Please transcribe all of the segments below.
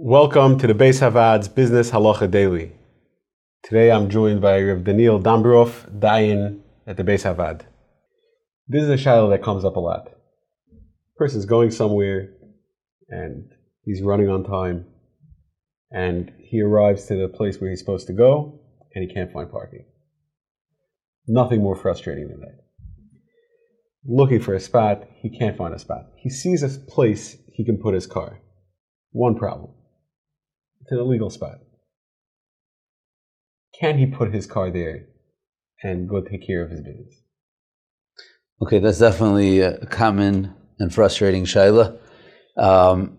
Welcome to the Bais HaVaad's Business Halacha Daily. Today I'm joined by Rav Daniel Dambrov, Dayan at the Beis Havad. This is a shaila that comes up a lot. Person's going somewhere and he's running on time and he arrives to the place where he's supposed to go and he can't find parking. Nothing more frustrating than that. Looking for a spot, he can't find a spot. He sees a place he can put his car. One problem it's an illegal spot. Can he put his car there and go take care of his business? Okay, that's definitely a common and frustrating shaila. Um,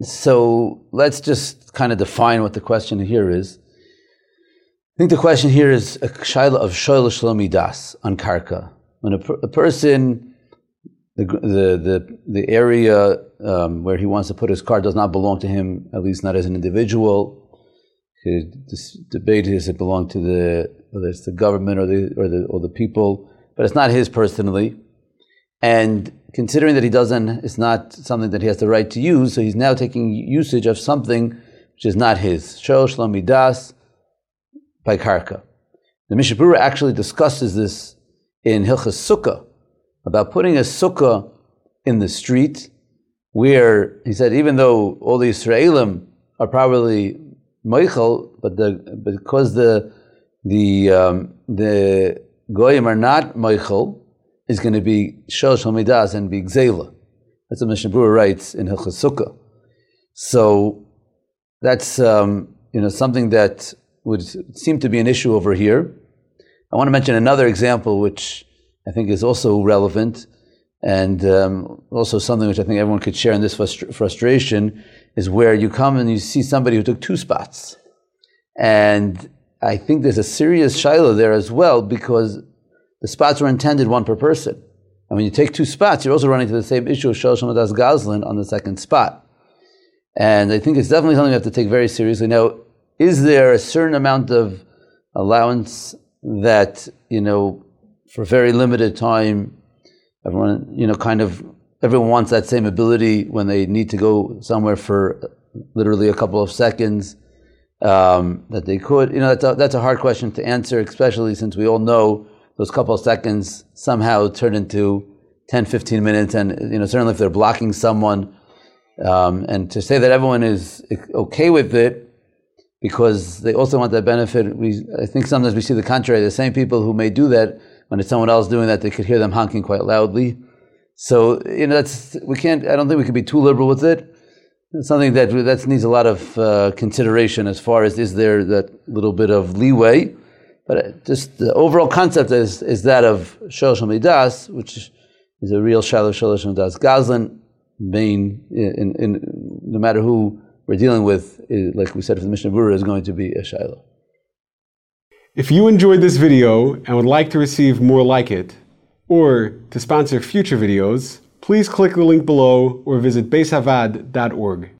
so let's just kind of define what the question here is. I think the question here is a shaila of shoel shelo midaas on karka. When a, per, a person, the, the, the, the area um, where he wants to put his car does not belong to him, at least not as an individual. This debate is it belong to the whether it's the government or the or the or the people, but it's not his personally. And considering that he doesn't, it's not something that he has the right to use, so he's now taking usage of something which is not his. Shoel Shelo Midaas by Karka. The Mishnah Berurah actually discusses this in Hilchas Sukkah about putting a sukkah in the street where he said, even though all the Israelim are probably mochel, but the, because the the um, the goyim are not mochel, is going to be Shel Shamidas and be Gzela. That's what Mishnah Berurah writes in Hilchas Sukkah. So that's um, you know something that would seem to be an issue over here. I want to mention another example, which I think is also relevant, and um, also something which I think everyone could share in this frustra- frustration is where you come and you see somebody who took two spots. And I think there's a serious shaila there as well because the spots were intended one per person. And when you take two spots, you're also running into the same issue of Shal Shamadas gazlan on the second spot. And I think it's definitely something we have to take very seriously. Now, is there a certain amount of allowance that, you know, for a very limited time, everyone, you know, kind of, everyone wants that same ability when they need to go somewhere for literally a couple of seconds, um, that they could. You know, that's a, that's a hard question to answer, especially since we all know those couple of seconds somehow turn into 10, 15 minutes. And, you know, certainly if they're blocking someone, um, and to say that everyone is okay with it, because they also want that benefit. We, I think sometimes we see the contrary. The same people who may do that when it's someone else doing that, they could hear them honking quite loudly. So you know, that's we can't. I don't think we can be too liberal with it. It's something that that needs a lot of uh, consideration as far as is there that little bit of leeway. But just the overall concept is is that of shalosh midas, which is a real shalosh shalosh midas gazlan. Main in, in, no matter who we're dealing with, like we said, if the Mishnah Berurah is going to be a shaila. If you enjoyed this video and would like to receive more like it, or to sponsor future videos, please click the link below or visit baishavaad.org.